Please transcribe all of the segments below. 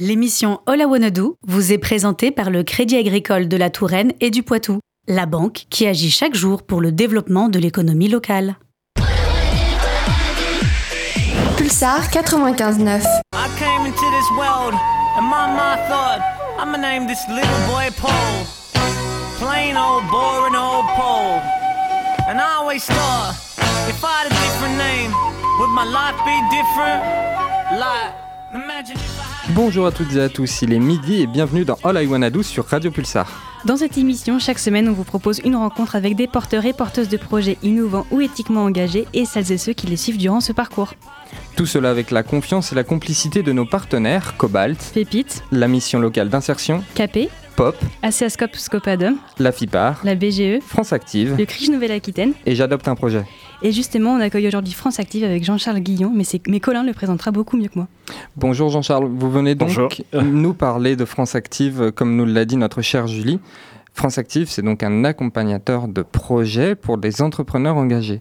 L'émission All I Wanna Do vous est présentée par le Crédit Agricole de la Touraine et du Poitou, la banque qui agit chaque jour pour le développement de l'économie locale. Pulsar 95.9. I came into this world, and my mind thought, I'ma name this little boy Paul. Plain old boring old Paul. And I always thought, if I had a different name, would my life be different? Like, imagine if I had. Bonjour à toutes et à tous, il est midi et bienvenue dans All I Wanna Do sur Radio Pulsar. Dans cette émission, chaque semaine, on vous propose une rencontre avec des porteurs et porteuses de projets innovants ou éthiquement engagés et celles et ceux qui les suivent durant ce parcours. Tout cela avec la confiance et la complicité de nos partenaires Cobalt, Pépite, la mission locale d'insertion, Capé, POP, ACASCOP Scopadum, la FIPAR, la BGE, France Active le CRIJ Nouvelle-Aquitaine. et J'adopte un projet. Et justement, on accueille aujourd'hui France Active avec Jean-Charles Guillon, mais, Colin le présentera beaucoup mieux que moi. Bonjour Jean-Charles, vous venez donc Bonjour. nous parler de France Active euh, comme nous l'a dit notre chère Julie. France Active, c'est donc un accompagnateur de projets pour des entrepreneurs engagés.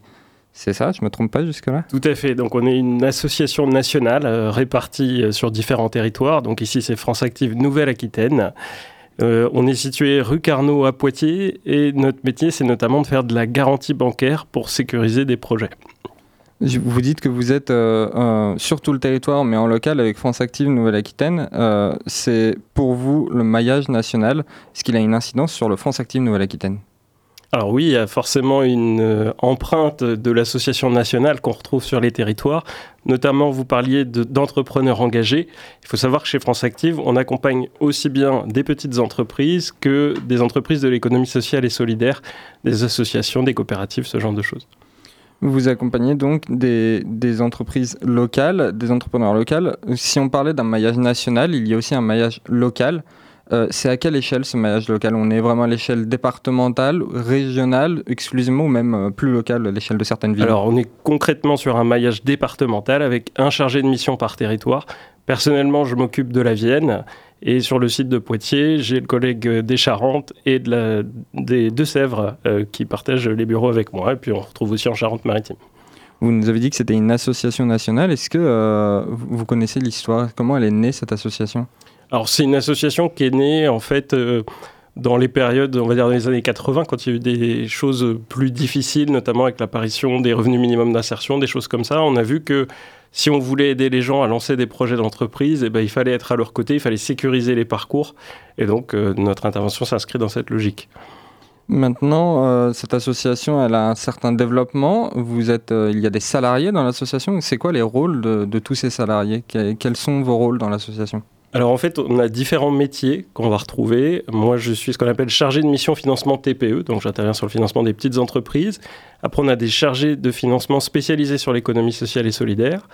C'est ça, je me trompe pas jusque-là? Tout à fait. Donc, on est une association nationale euh, répartie euh, sur différents territoires. Donc, ici, c'est France Active Nouvelle-Aquitaine. Euh, on est situé rue Carnot à Poitiers et notre métier, c'est notamment de faire de la garantie bancaire pour sécuriser des projets. Je- Vous dites que vous êtes euh, sur tout le territoire, mais en local avec France Active Nouvelle-Aquitaine. Euh, c'est pour vous le maillage national. Est-ce qu'il a une incidence sur le France Active Nouvelle-Aquitaine? Alors oui, il y a forcément une euh, empreinte de l'association nationale qu'on retrouve sur les territoires. Notamment, vous parliez de- d'entrepreneurs engagés. Il faut savoir que chez France Active, on accompagne aussi bien des petites entreprises que des entreprises de l'économie sociale et solidaire, des associations, des coopératives, ce genre de choses. Vous accompagnez donc des, des entreprises locales, des entrepreneurs locaux. Si on parlait d'un maillage national, il y a aussi un maillage local. Euh, c'est à quelle échelle ce maillage local? On est vraiment à l'échelle départementale, régionale, exclusivement ou même euh, plus locale, à l'échelle de certaines villes? Alors, on est concrètement sur un maillage départemental avec un chargé de mission par territoire. Personnellement, je m'occupe de la Vienne. Et sur le site de Poitiers, j'ai le collègue des Charentes et de la- des Deux-Sèvres euh, qui partagent les bureaux avec moi. Et puis, on retrouve aussi en Charente-Maritime. Vous nous avez dit que c'était une association nationale. Est-ce que euh, vous vous connaissez l'histoire? Comment elle est née cette association? Alors, c'est une association qui est née, en fait, euh, dans les périodes, on va dire, dans les années 80, quand il y a eu des choses plus difficiles, notamment avec l'apparition des revenus minimums d'insertion, des choses comme ça. On a vu que si on voulait aider les gens à lancer des projets d'entreprise, eh ben, il fallait être à leur côté, il fallait sécuriser les parcours. Et donc, euh, notre intervention s'inscrit dans cette logique. Maintenant, euh, cette association, elle a un certain développement. Vous êtes, il y a des salariés dans l'association. C'est quoi les rôles de, tous ces salariés? Que- Quels sont vos rôles dans l'association? Alors en fait, on a différents métiers qu'on va retrouver. Moi, je suis ce qu'on appelle chargé de mission financement TPE, donc j'interviens sur le financement des petites entreprises. Après, on a des chargés de financement spécialisés sur l'économie sociale et solidaire.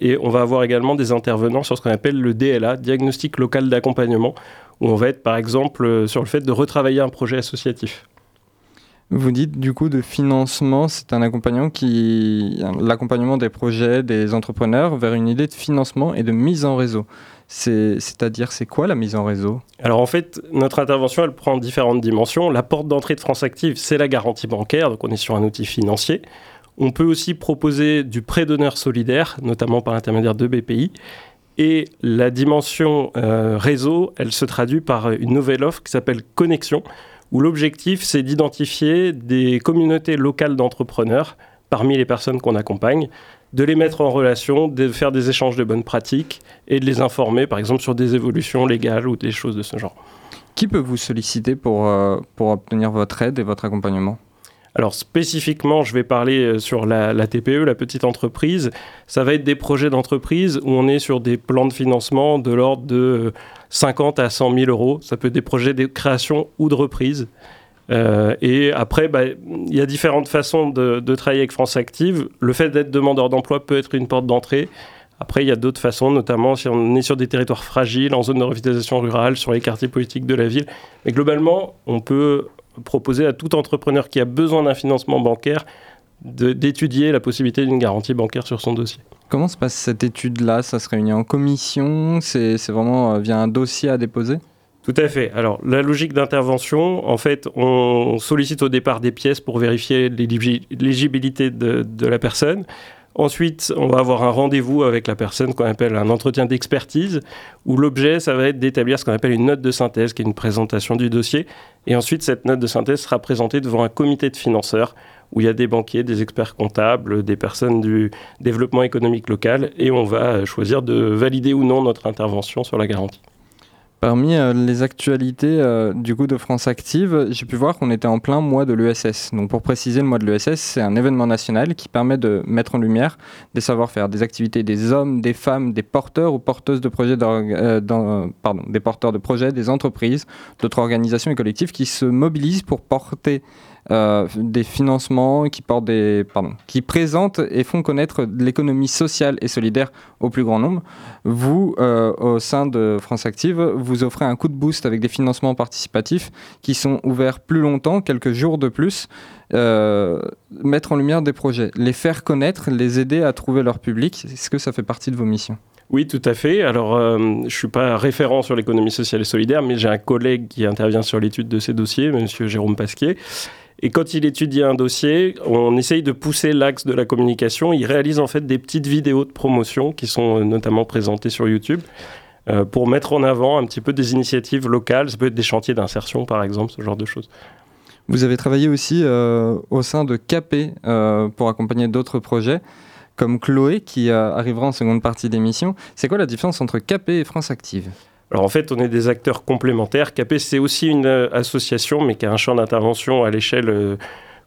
Et on va avoir également des intervenants sur ce qu'on appelle le DLA, diagnostic local d'accompagnement, où on va être par exemple euh, sur le fait de retravailler un projet associatif. Vous dites du coup de financement, c'est un accompagnement qui, l'accompagnement des projets, des entrepreneurs vers une idée de financement et de mise en réseau. C'est, c'est-à-dire, c'est quoi la mise en réseau? Alors en fait, notre intervention, elle prend différentes dimensions. La porte d'entrée de France Active, c'est la garantie bancaire, donc on est sur un outil financier. On peut aussi proposer du prêt d'honneur solidaire, notamment par l'intermédiaire de BPI. Et la dimension euh, réseau, elle se traduit par une nouvelle offre qui s'appelle Connexion, où l'objectif, c'est d'identifier des communautés locales d'entrepreneurs parmi les personnes qu'on accompagne, de les mettre en relation, de faire des échanges de bonnes pratiques et de les informer, par exemple, sur des évolutions légales ou des choses de ce genre. Qui peut vous solliciter pour, euh, pour obtenir votre aide et votre accompagnement? Alors spécifiquement, je vais parler euh, sur la, la TPE, la petite entreprise. Ça va être des projets d'entreprise où on est sur des plans de financement de l'ordre de euh, 50 à 100 000 euros. Ça peut être des projets de création ou de reprise. Euh, et après, bah, il y a différentes façons de, de travailler avec France Active. Le fait d'être demandeur d'emploi peut être une porte d'entrée. Après, il y a d'autres façons, notamment si on est sur des territoires fragiles, en zone de revitalisation rurale, sur les quartiers politiques de la ville. Mais globalement, on peut proposer à tout entrepreneur qui a besoin d'un financement bancaire d'étudier la possibilité d'une garantie bancaire sur son dossier. Comment se passe cette étude-là? Ça se réunit en commission? C'est, c'est vraiment euh, via un dossier à déposer? Tout à fait. Alors, la logique d'intervention, en fait, on sollicite au départ des pièces pour vérifier l'éligi- l'éligibilité de, de la personne. Ensuite, on va avoir un rendez-vous avec la personne qu'on appelle un entretien d'expertise, où l'objet, ça va être d'établir ce qu'on appelle une note de synthèse, qui est une présentation du dossier. Et ensuite, cette note de synthèse sera présentée devant un comité de financeurs, où il y a des banquiers, des experts comptables, des personnes du développement économique local, et on va choisir de valider ou non notre intervention sur la garantie. Parmi euh, les actualités euh, du coup de France Active, j'ai pu voir qu'on était en plein mois de l'ESS. Donc pour préciser, le mois de l'ESS, c'est un événement national qui permet de mettre en lumière des savoir-faire, des activités des hommes, des femmes, des porteurs ou porteuses de projets, euh, des porteurs de projets, des entreprises, d'autres organisations et collectifs qui se mobilisent pour porter euh, des financements qui, portent des, pardon, qui présentent et font connaître l'économie sociale et solidaire au plus grand nombre. Vous, euh, au sein de France Active, vous offrez un coup de boost avec des financements participatifs qui sont ouverts plus longtemps, quelques jours de plus. Euh, mettre en lumière des projets, les faire connaître, les aider à trouver leur public. Est-ce que ça fait partie de vos missions? Oui, tout à fait. Alors, je ne suis pas référent sur l'économie sociale et solidaire, mais j'ai un collègue qui intervient sur l'étude de ces dossiers, M. Jérôme Pasquier. Et quand il étudie un dossier, on essaye de pousser l'axe de la communication. Il réalise en fait des petites vidéos de promotion qui sont euh, notamment présentées sur YouTube euh, pour mettre en avant un petit peu des initiatives locales. Ça peut être des chantiers d'insertion, par exemple, ce genre de choses. Vous avez travaillé aussi euh, au sein de CAPé pour accompagner d'autres projets, comme Chloé, qui arrivera en seconde partie d'émission. C'est quoi la différence entre CAPé et France Active? Alors en fait, on est des acteurs complémentaires. CAPE, c'est aussi une euh, association, mais qui a un champ d'intervention à l'échelle euh,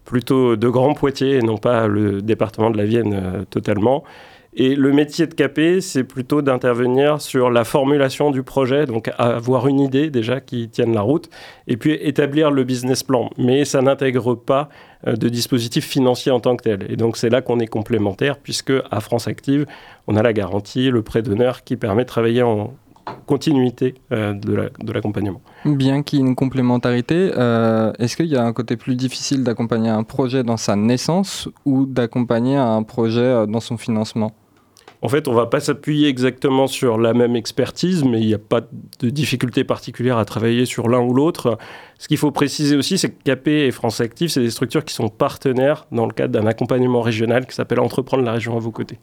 plutôt de Grand Poitiers et non pas le département de la Vienne euh, totalement. Et le métier de CAPE, c'est plutôt d'intervenir sur la formulation du projet, donc avoir une idée déjà qui tienne la route, et puis établir le business plan. Mais ça n'intègre pas de dispositif financier en tant que tel. Et donc c'est là qu'on est complémentaire, puisque à France Active, on a la garantie, le prêt d'honneur qui permet de travailler en continuité euh, de l'accompagnement. Bien qu'il y ait une complémentarité, euh, est-ce qu'il y a un côté plus difficile d'accompagner un projet dans sa naissance ou d'accompagner un projet euh, dans son financement? En fait, on ne va pas s'appuyer exactement sur la même expertise, mais il n'y a pas de difficulté particulière à travailler sur l'un ou l'autre. Ce qu'il faut préciser aussi, c'est que CAP et France Active, c'est des structures qui sont partenaires dans le cadre d'un accompagnement régional qui s'appelle Entreprendre la région à vos côtés.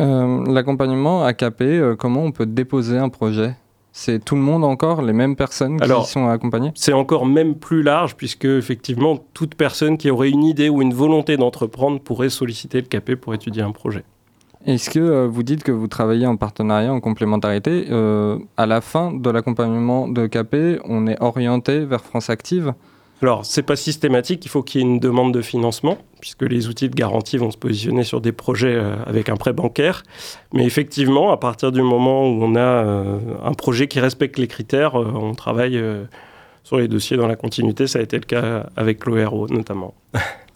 Euh, l'accompagnement AKP, euh, comment on peut déposer un projet? C'est tout le monde encore, les mêmes personnes qui sont accompagnées? C'est encore même plus large, puisque effectivement, toute personne qui aurait une idée ou une volonté d'entreprendre pourrait solliciter le CAP pour étudier un projet. Est-ce que euh, vous dites que vous travaillez en partenariat, en complémentarité À la fin de l'accompagnement de CAP, on est orienté vers France Active? Alors, c'est pas systématique, il faut qu'il y ait une demande de financement, puisque les outils de garantie vont se positionner sur des projets euh, avec un prêt bancaire. Mais effectivement, à partir du moment où on a euh, un projet qui respecte les critères, euh, on travaille sur les dossiers dans la continuité. Ça a été le cas avec l'ORO notamment.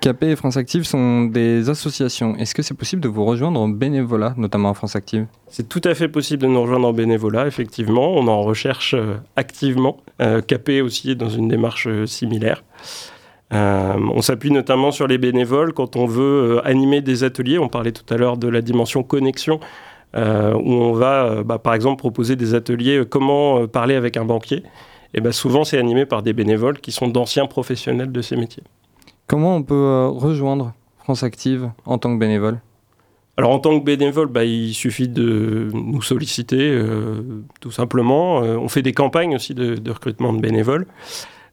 CAP et France Active sont des associations. Est-ce que c'est possible de vous rejoindre en bénévolat, notamment en France Active? C'est tout à fait possible de nous rejoindre en bénévolat, effectivement. On en recherche euh, activement. Euh, CAP aussi est dans une démarche euh, similaire. on s'appuie notamment sur les bénévoles quand on veut animer des ateliers. On parlait tout à l'heure de la dimension connexion, où on va, bah, par exemple, proposer des ateliers comment parler avec un banquier. Et bah, souvent, c'est animé par des bénévoles qui sont d'anciens professionnels de ces métiers. Comment on peut euh, rejoindre France Active en tant que bénévole? Alors en tant que bénévole, bah, il suffit de nous solliciter euh, tout simplement. Euh, on fait des campagnes aussi de, recrutement de bénévoles.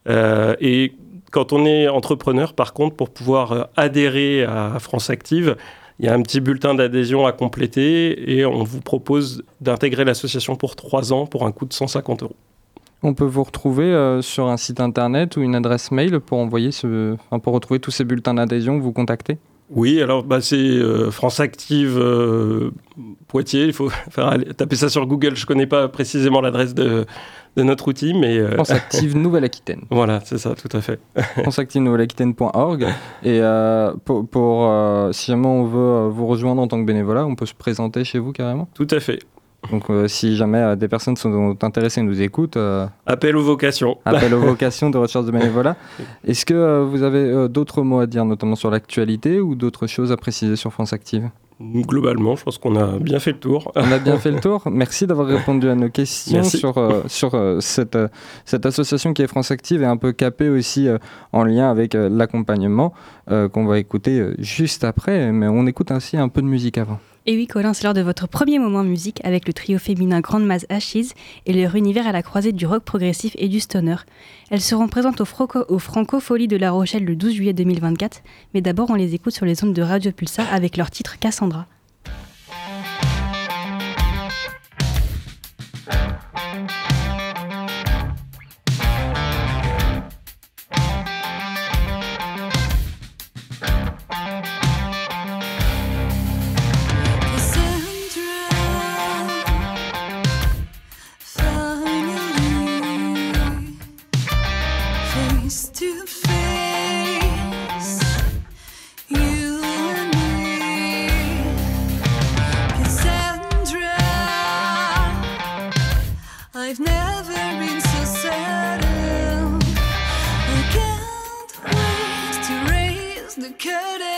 et quand on est entrepreneur, par contre, pour pouvoir adhérer à France Active, il y a un petit bulletin d'adhésion à compléter et on vous propose d'intégrer l'association pour trois ans pour un coût de 150 euros. On peut vous retrouver euh, sur un site internet ou une adresse mail pour envoyer ce, pour retrouver tous ces bulletins d'adhésion, vous contacter? Oui, alors bah, c'est euh, France Active euh, Poitiers. Il faut faire, taper ça sur Google. Je ne connais pas précisément l'adresse de, notre outil, mais France Active Nouvelle-Aquitaine. voilà, c'est ça, tout à fait. France Active Nouvelle-Aquitaine.org. Et pour, pour si jamais on veut vous rejoindre en tant que bénévolat, on peut se présenter chez vous carrément? Tout à fait. Donc euh, si jamais euh, des personnes sont intéressées et nous écoutent... Euh, appel aux vocations. Appel aux vocations de recherche de bénévolat. Est-ce que vous avez d'autres mots à dire, notamment sur l'actualité, ou d'autres choses à préciser sur France Active? Globalement, je pense qu'on a bien fait le tour. On a bien fait le tour. Merci d'avoir répondu à nos questions Merci. sur, euh, sur euh, cette, euh, cette association qui est France Active et un peu capée aussi en lien avec l'accompagnement qu'on va écouter juste après. Mais on écoute ainsi un peu de musique avant. Et oui, Colin, c'est lors de votre premier moment musique avec le trio féminin Grande Masse Ashes et leur univers à la croisée du rock progressif et du stoner. Elles seront présentes au, Franco, au de La Rochelle le 12 juillet 2024, mais d'abord on les écoute sur les ondes de Radio Pulsar avec leur titre Cassandra. could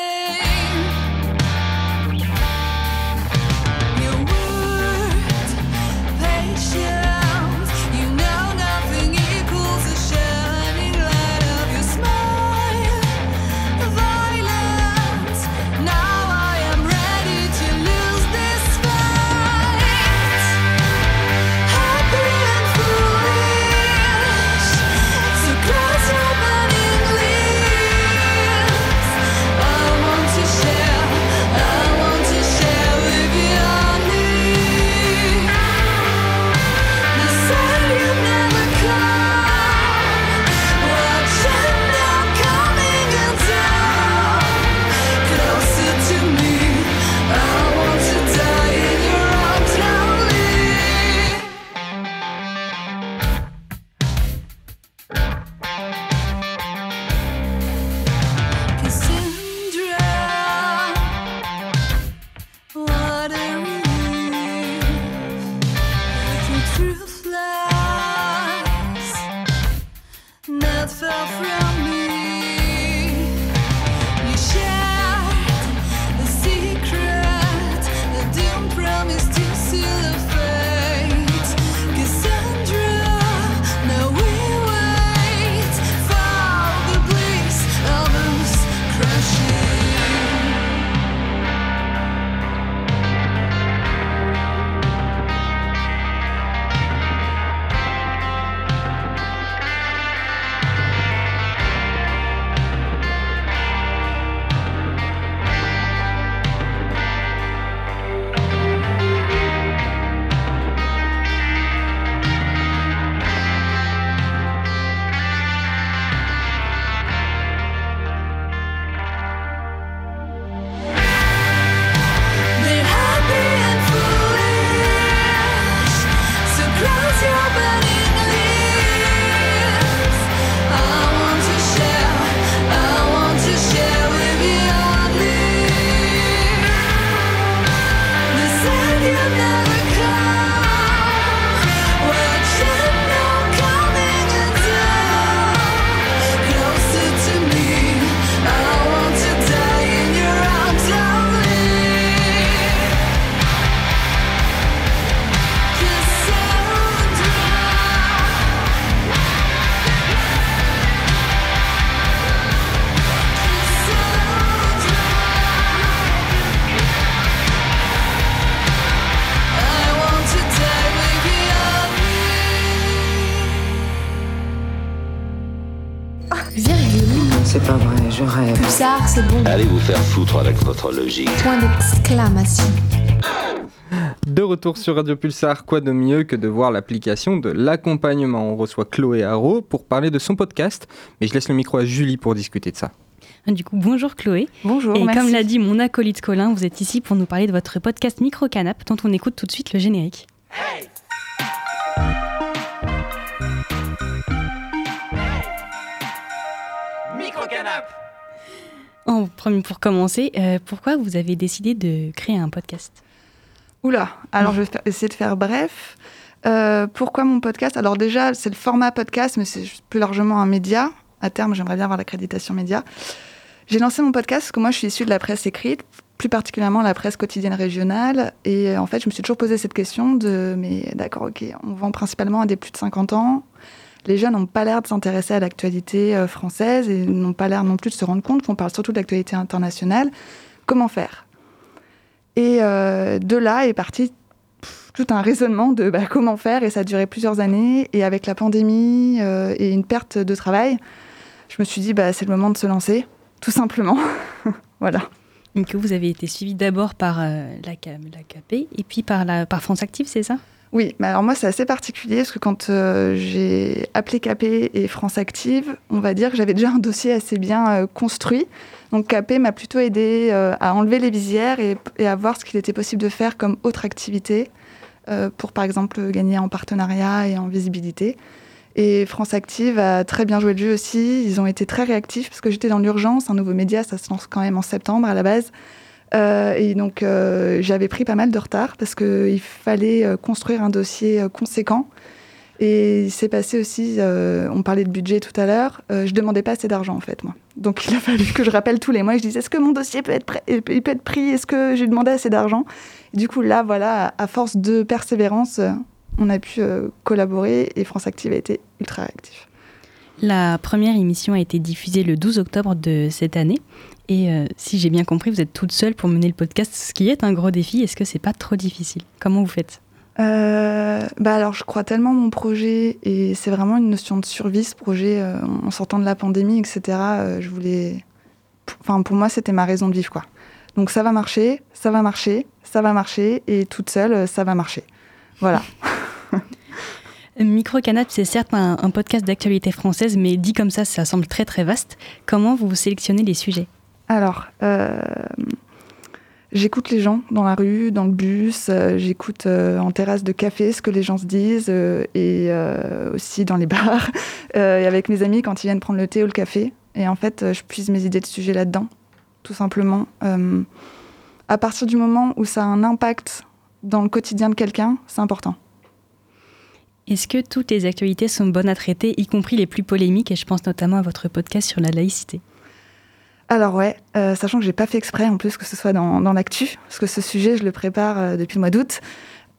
c'est bon. Allez vous faire foutre avec votre logique. Point d'exclamation. De retour sur Radio Pulsar, quoi de mieux que de voir l'application de l'accompagnement? On reçoit Chloé Haro pour parler de son podcast, mais je laisse le micro à Julie pour discuter de ça. Du coup, bonjour Chloé. Bonjour, et merci. comme l'a dit mon acolyte Colin, vous êtes ici pour nous parler de votre podcast Micro Canap, dont on écoute tout de suite le générique. Micro-canap Pour commencer, euh, pourquoi vous avez décidé de créer un podcast? Oula, alors je vais essayer de faire bref. Euh, pourquoi mon podcast? Alors déjà, c'est le format podcast, mais c'est plus largement un média. À terme, j'aimerais bien avoir l'accréditation média. J'ai lancé mon podcast parce que moi, je suis issue de la presse écrite, plus particulièrement la presse quotidienne régionale. Et euh, en fait, je me suis toujours posé cette question de, mais d'accord, ok, on vend principalement à des plus de 50 ans. Les jeunes n'ont pas l'air de s'intéresser à l'actualité euh, française et n'ont pas l'air non plus de se rendre compte qu'on parle surtout de l'actualité internationale. Comment faire? Et euh, de là est parti tout un raisonnement de bah, comment faire, et ça a duré plusieurs années. Et avec la pandémie euh, et une perte de travail, je me suis dit, bah, c'est le moment de se lancer, tout simplement. voilà. Donc vous avez été suivi d'abord par euh, la, K- la et puis par, la, par France Active, c'est ça? Oui, mais alors moi c'est assez particulier parce que quand euh, j'ai appelé KP et France Active, on va dire que j'avais déjà un dossier assez bien euh, construit. Donc KP m'a plutôt aidé euh, à enlever les visières et, et à voir ce qu'il était possible de faire comme autre activité pour par exemple gagner en partenariat et en visibilité. Et France Active a très bien joué le jeu aussi. Ils ont été très réactifs parce que j'étais dans l'urgence. Un nouveau média, ça se lance quand même en septembre à la base. Euh, et donc, euh, j'avais pris pas mal de retard parce qu'il fallait euh, construire un dossier conséquent. Et il s'est passé aussi, on parlait de budget tout à l'heure, euh, je demandais pas assez d'argent en fait, moi. Donc il a fallu que je rappelle tous les mois, et je disais, est-ce que mon dossier peut être, prêt- il peut être pris? Est-ce que j'ai demandé assez d'argent? Du coup, là, voilà, à force de persévérance, on a pu collaborer et France Active a été ultra réactif. La première émission a été diffusée le 12 octobre de cette année. Et euh, si j'ai bien compris, vous êtes toute seule pour mener le podcast, ce qui est un gros défi. Est-ce que c'est pas trop difficile? Comment vous faites? Euh, bah alors, je crois tellement mon projet et c'est vraiment une notion de survie ce projet. euh, en sortant de la pandémie, etc. je voulais, enfin pour moi c'était ma raison de vivre quoi. Donc ça va marcher, ça va marcher, ça va marcher et toute seule ça va marcher. Voilà. Micro Canap, c'est certes un, un podcast d'actualité française, mais dit comme ça, ça semble très très vaste. Comment vous sélectionnez les sujets? Alors, euh, j'écoute les gens dans la rue, dans le bus, euh, j'écoute euh, en terrasse de café ce que les gens se disent et aussi dans les bars et avec mes amis quand ils viennent prendre le thé ou le café. Et en fait, je puise mes idées de sujet là-dedans, tout simplement. À partir du moment où ça a un impact dans le quotidien de quelqu'un, c'est important. Est-ce que toutes les actualités sont bonnes à traiter, y compris les plus polémiques Et je pense notamment à votre podcast sur la laïcité? Alors ouais, euh, sachant que j'ai pas fait exprès en plus que ce soit dans, dans l'actu, parce que ce sujet je le prépare euh, depuis le mois d'août.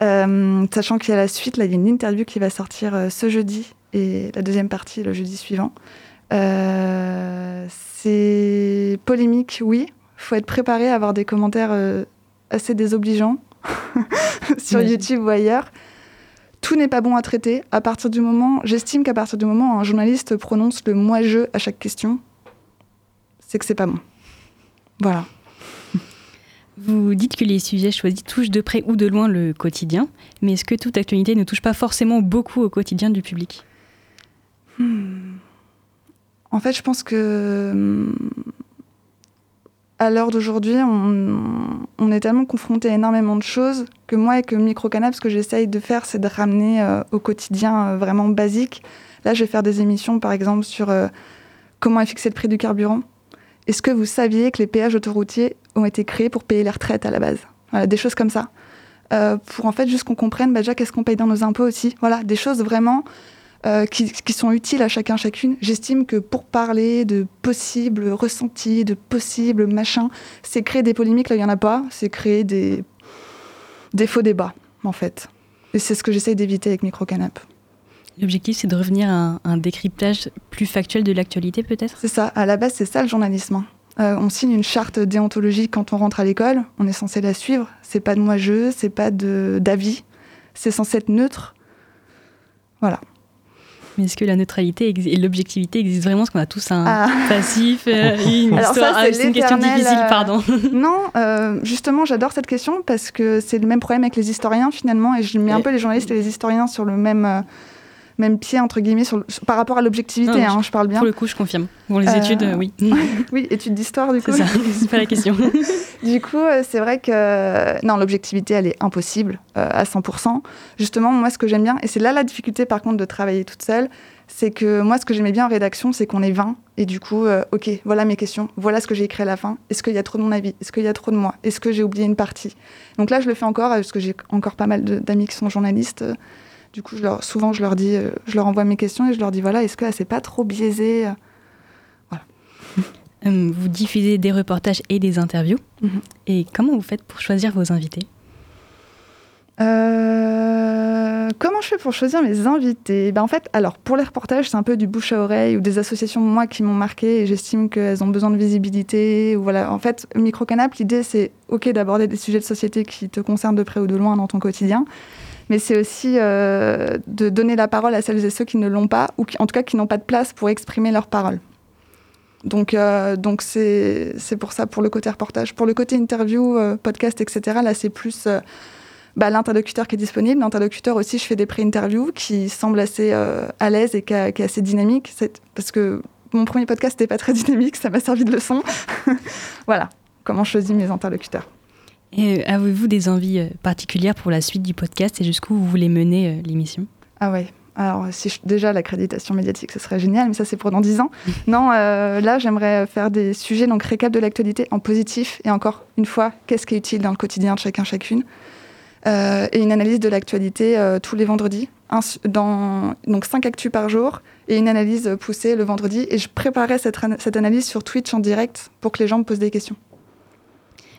Euh, sachant qu'il y a la suite, là il y a une interview qui va sortir ce jeudi et la deuxième partie le jeudi suivant. C'est polémique, oui. Faut être préparé à avoir des commentaires assez désobligeants sur. YouTube ou ailleurs. Tout n'est pas bon à traiter. À partir du moment, j'estime qu'à partir du moment où un journaliste prononce le moi-je à chaque question, c'est que c'est pas bon. Voilà. Vous dites que les sujets choisis touchent de près ou de loin le quotidien, mais est-ce que toute actualité ne touche pas forcément beaucoup au quotidien du public? En fait, je pense que hum, à l'heure d'aujourd'hui, on, on est tellement confronté à énormément de choses que moi, avec Microcanap, ce que j'essaye de faire, c'est de ramener euh, au quotidien euh, vraiment basique. Là, je vais faire des émissions, par exemple, sur euh, comment est fixé le prix du carburant. Est-ce que vous saviez que les péages autoroutiers ont été créés pour payer les retraites à la base? Voilà, Des choses comme ça. Euh, pour en fait juste qu'on comprenne bah, déjà qu'est-ce qu'on paye dans nos impôts aussi? Voilà, des choses vraiment euh, qui, sont utiles à chacun, chacune. J'estime que pour parler de possibles ressentis, de possibles machins, c'est créer des polémiques là il n'y en a pas, c'est créer des, des faux débats, en fait. Et c'est ce que j'essaye d'éviter avec Microcanap. L'objectif, c'est de revenir à un, un décryptage plus factuel de l'actualité, peut-être? C'est ça, à la base, c'est ça le journalisme. hein. Euh, on signe une charte déontologique quand on rentre à l'école, on est censé la suivre. C'est pas de moi-je, c'est pas d'avis, c'est censé être neutre. Voilà. Mais est-ce que la neutralité et l'objectivité existent vraiment? Parce qu'on a tous un Ah. passif, euh, une Alors histoire. Ah, c'est une question difficile, euh, pardon. Non, euh, justement, j'adore cette question parce que c'est le même problème avec les historiens finalement, et je mets un peu les journalistes et les historiens sur le même, euh, même pied, entre guillemets, sur le- sur- par rapport à l'objectivité, hein, je parle bien. Pour le coup, je confirme. Pour les Euh, études, euh, oui. Oui, études d'histoire, du coup. c'est ça, c'est pas la question. Du coup, euh, c'est vrai que non, l'objectivité, elle est impossible euh, à 100%. Justement, moi, ce que j'aime bien, et c'est là la difficulté, par contre, de travailler toute seule, c'est que moi, ce que j'aimais bien en rédaction, c'est qu'on est 20, et du coup, euh, ok, voilà mes questions, voilà ce que j'ai écrit à la fin. Est-ce qu'il y a trop de mon avis? Est-ce qu'il y a trop de moi? Est-ce que j'ai oublié une partie? Donc là, je le fais encore, parce que j'ai encore pas mal d'amis qui sont journalistes. Euh, Du coup, je leur, souvent, je leur dis, euh, je leur envoie mes questions et je leur dis, voilà, est-ce que c'est pas trop biaisé Euh, Vous diffusez des reportages et des interviews. Mhm. Et comment vous faites pour choisir vos invités? Euh, comment je fais pour choisir mes invités? Ben En fait, alors pour les reportages, c'est un peu du bouche à oreille ou des associations moi qui m'ont marqué et j'estime qu'elles ont besoin de visibilité. Ou voilà. En fait, Microcanap, l'idée c'est ok d'aborder des sujets de société qui te concernent de près ou de loin dans ton quotidien, mais c'est aussi euh, de donner la parole à celles et ceux qui ne l'ont pas ou en tout cas qui n'ont pas de place pour exprimer leur parole. Donc, euh, donc c'est c'est pour ça, pour le côté reportage. Pour le côté interview, euh, podcast, etc., là, c'est plus bah, l'interlocuteur qui est disponible. L'interlocuteur aussi, je fais des pré-interviews qui semblent assez à l'aise et qui, est assez dynamique. Parce que mon premier podcast n'était pas très dynamique, ça m'a servi de leçon. voilà, comment je choisis mes interlocuteurs. Et euh, avez-vous des envies euh, particulières pour la suite du podcast et jusqu'où vous voulez mener euh, l'émission? Ah ouais. Alors, si je- déjà l'accréditation médiatique, ce serait génial, mais ça, c'est pour dans 10 ans. non, euh, là, j'aimerais faire des sujets, donc récap de l'actualité en positif. Et encore une fois, qu'est-ce qui est utile dans le quotidien de chacun, chacune Euh, Et une analyse de l'actualité euh, tous les vendredis. Un su- dans, donc, 5 actus par jour et une analyse poussée le vendredi. Et je préparais cette, cette analyse sur Twitch en direct pour que les gens me posent des questions.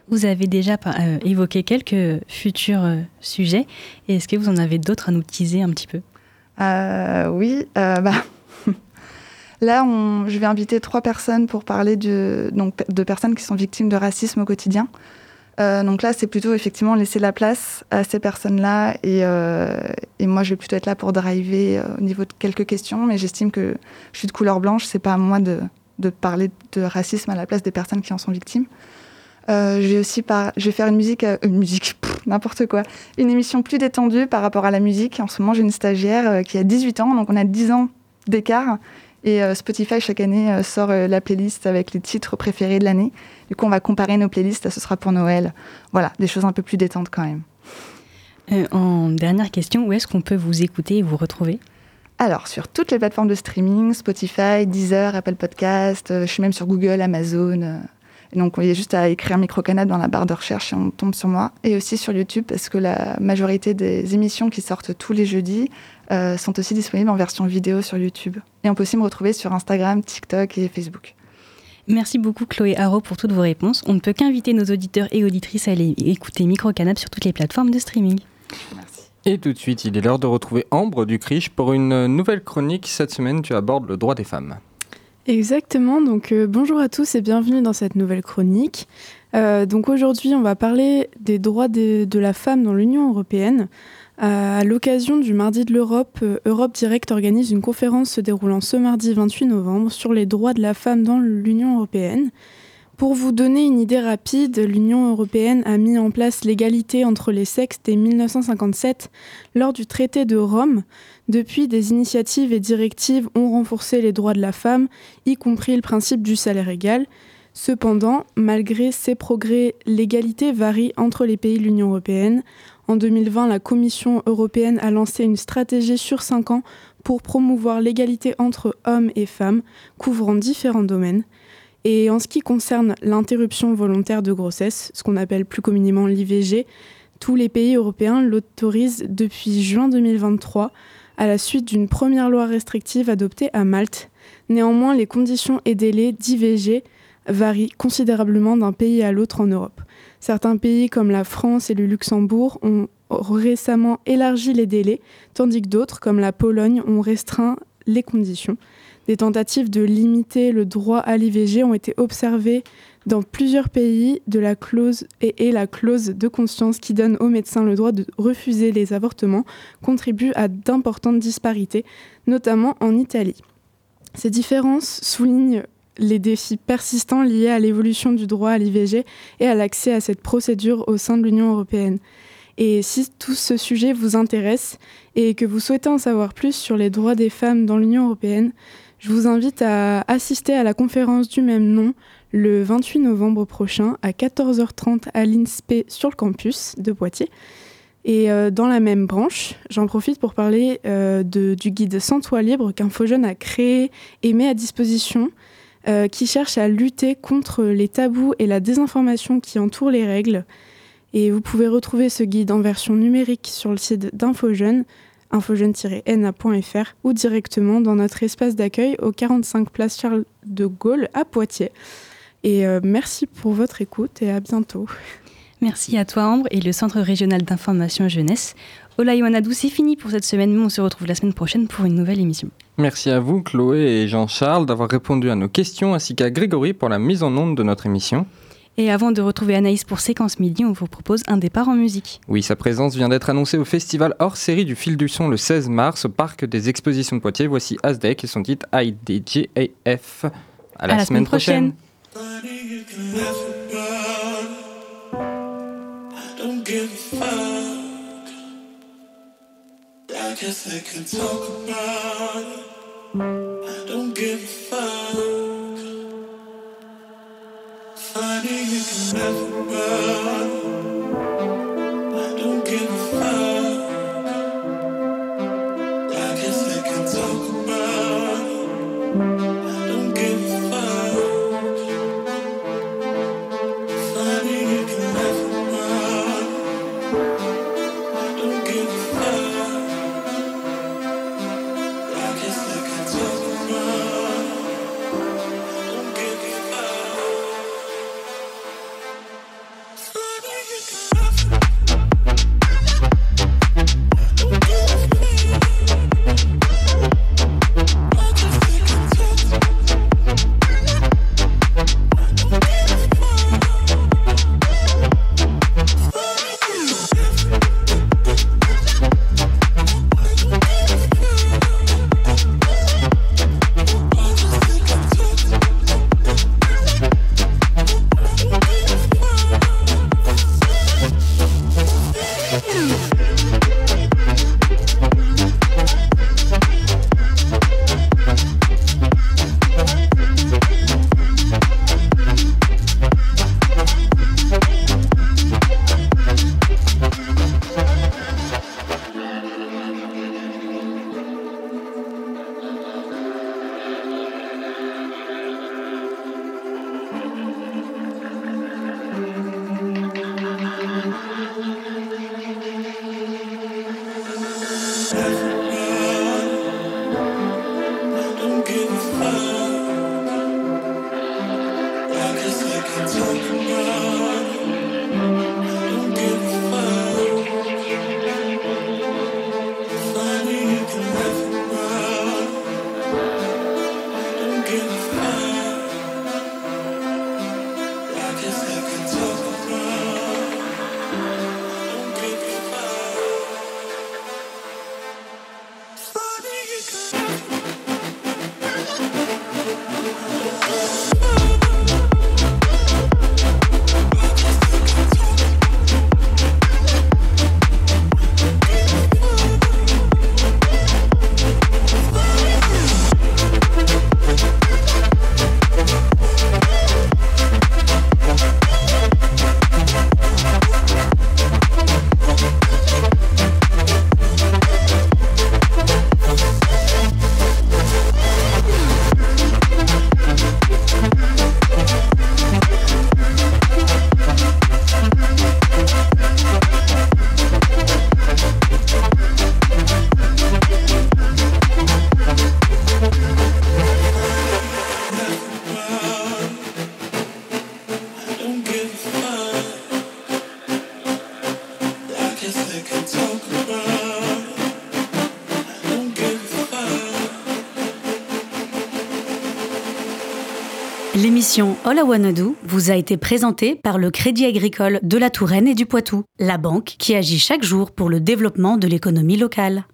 Vous avez déjà euh, évoqué quelques futurs euh, sujets. Et est-ce que vous en avez d'autres à nous teaser un petit peu? Euh, oui, euh, bah, là, je vais inviter trois personnes pour parler de, personnes qui sont victimes de racisme au quotidien. Donc là, c'est plutôt effectivement laisser la place à ces personnes-là. Et, moi, je vais plutôt être là pour driver au niveau de quelques questions. Mais j'estime que je suis de couleur blanche. C'est pas à moi de parler de racisme à la place des personnes qui en sont victimes. Euh, je vais aussi par... je vais faire une musique, euh, une musique, n'importe quoi, une émission plus détendue par rapport à la musique. En ce moment, j'ai une stagiaire euh, qui a 18 ans, donc on a 10 ans d'écart. Et Spotify, chaque année, sort la playlist avec les titres préférés de l'année. Du coup, on va comparer nos playlists, ce sera pour Noël. Voilà, des choses un peu plus détentes quand même. En dernière question, où est-ce qu'on peut vous écouter et vous retrouver? Alors, sur toutes les plateformes de streaming, Spotify, Deezer, Apple Podcast, je suis même sur Google, Amazon. Et donc, il y a juste à écrire Microcanal dans la barre de recherche et on tombe sur moi. Et aussi sur YouTube, parce que la majorité des émissions qui sortent tous les jeudis euh, sont aussi disponibles en version vidéo sur YouTube. Et on peut aussi me retrouver sur Instagram, TikTok et Facebook. Merci beaucoup Chloé Haro pour toutes vos réponses. On ne peut qu'inviter nos auditeurs et auditrices à aller écouter Microcanap sur toutes les plateformes de streaming. Merci. Et tout de suite, il est l'heure de retrouver Ambre du Criche pour une nouvelle chronique. Cette semaine, tu abordes le droit des femmes. Exactement, donc euh, bonjour à tous et bienvenue dans cette nouvelle chronique. Euh, donc aujourd'hui on va parler des droits de la femme dans l'Union européenne. Euh, à l'occasion du Mardi de l'Europe, Europe Direct organise une conférence se déroulant ce mardi 28 novembre sur les droits de la femme dans l'Union européenne. Pour vous donner une idée rapide, l'Union européenne a mis en place l'égalité entre les sexes dès 1957 lors du traité de Rome. Depuis, des initiatives et directives ont renforcé les droits de la femme, y compris le principe du salaire égal. Cependant, malgré ces progrès, l'égalité varie entre les pays de l'Union européenne. En 2020, la Commission européenne a lancé une stratégie sur 5 ans pour promouvoir l'égalité entre hommes et femmes, couvrant différents domaines. Et en ce qui concerne l'interruption volontaire de grossesse, ce qu'on appelle plus communément l'IVG, tous les pays européens l'autorisent depuis juin 2023 à la suite d'une première loi restrictive adoptée à Malte. Néanmoins, les conditions et délais d'IVG varient considérablement d'un pays à l'autre en Europe. Certains pays comme la France et le Luxembourg ont récemment élargi les délais, tandis que d'autres, comme la Pologne, ont restreint les conditions. Des tentatives de limiter le droit à l'IVG ont été observées dans plusieurs pays de la clause et, et la clause de conscience qui donne aux médecins le droit de refuser les avortements contribue à d'importantes disparités, notamment en Italie. Ces différences soulignent les défis persistants liés à l'évolution du droit à l'IVG et à l'accès à cette procédure au sein de l'Union européenne. Et si tout ce sujet vous intéresse et que vous souhaitez en savoir plus sur les droits des femmes dans l'Union européenne, je vous invite à assister à la conférence du même nom le 28 novembre prochain à 14h30 à l'INSPE sur le campus de Poitiers. Et euh, dans la même branche, j'en profite pour parler euh, du guide Sans toit libre qu'InfoJeune a créé et met à disposition, euh, qui cherche à lutter contre les tabous et la désinformation qui entourent les règles. Et vous pouvez retrouver ce guide en version numérique sur le site d'InfoJeune, infojeune-na.fr ou directement dans notre espace d'accueil au 45 place Charles de Gaulle à Poitiers. Et euh, merci pour votre écoute et à bientôt. Merci à toi Ambre et le Centre régional d'information jeunesse. Olaïwanadou, c'est fini pour cette semaine, mais on se retrouve la semaine prochaine pour une nouvelle émission. Merci à vous, Chloé et Jean-Charles, d'avoir répondu à nos questions, ainsi qu'à Grégory pour la mise en onde de notre émission. Et avant de retrouver Anaïs pour Séquence Midi, on vous propose un départ en musique. Oui, sa présence vient d'être annoncée au festival hors série du fil du son le 16 mars au parc des expositions de Poitiers. Voici Asdek et son titre IDJAF. À la, semaine, prochaine. don't give a fuck. I guess I can talk about it. I don't give a fuck. All I vous a été présentée par le Crédit Agricole de la Touraine et du Poitou, la banque qui agit chaque jour pour le développement de l'économie locale.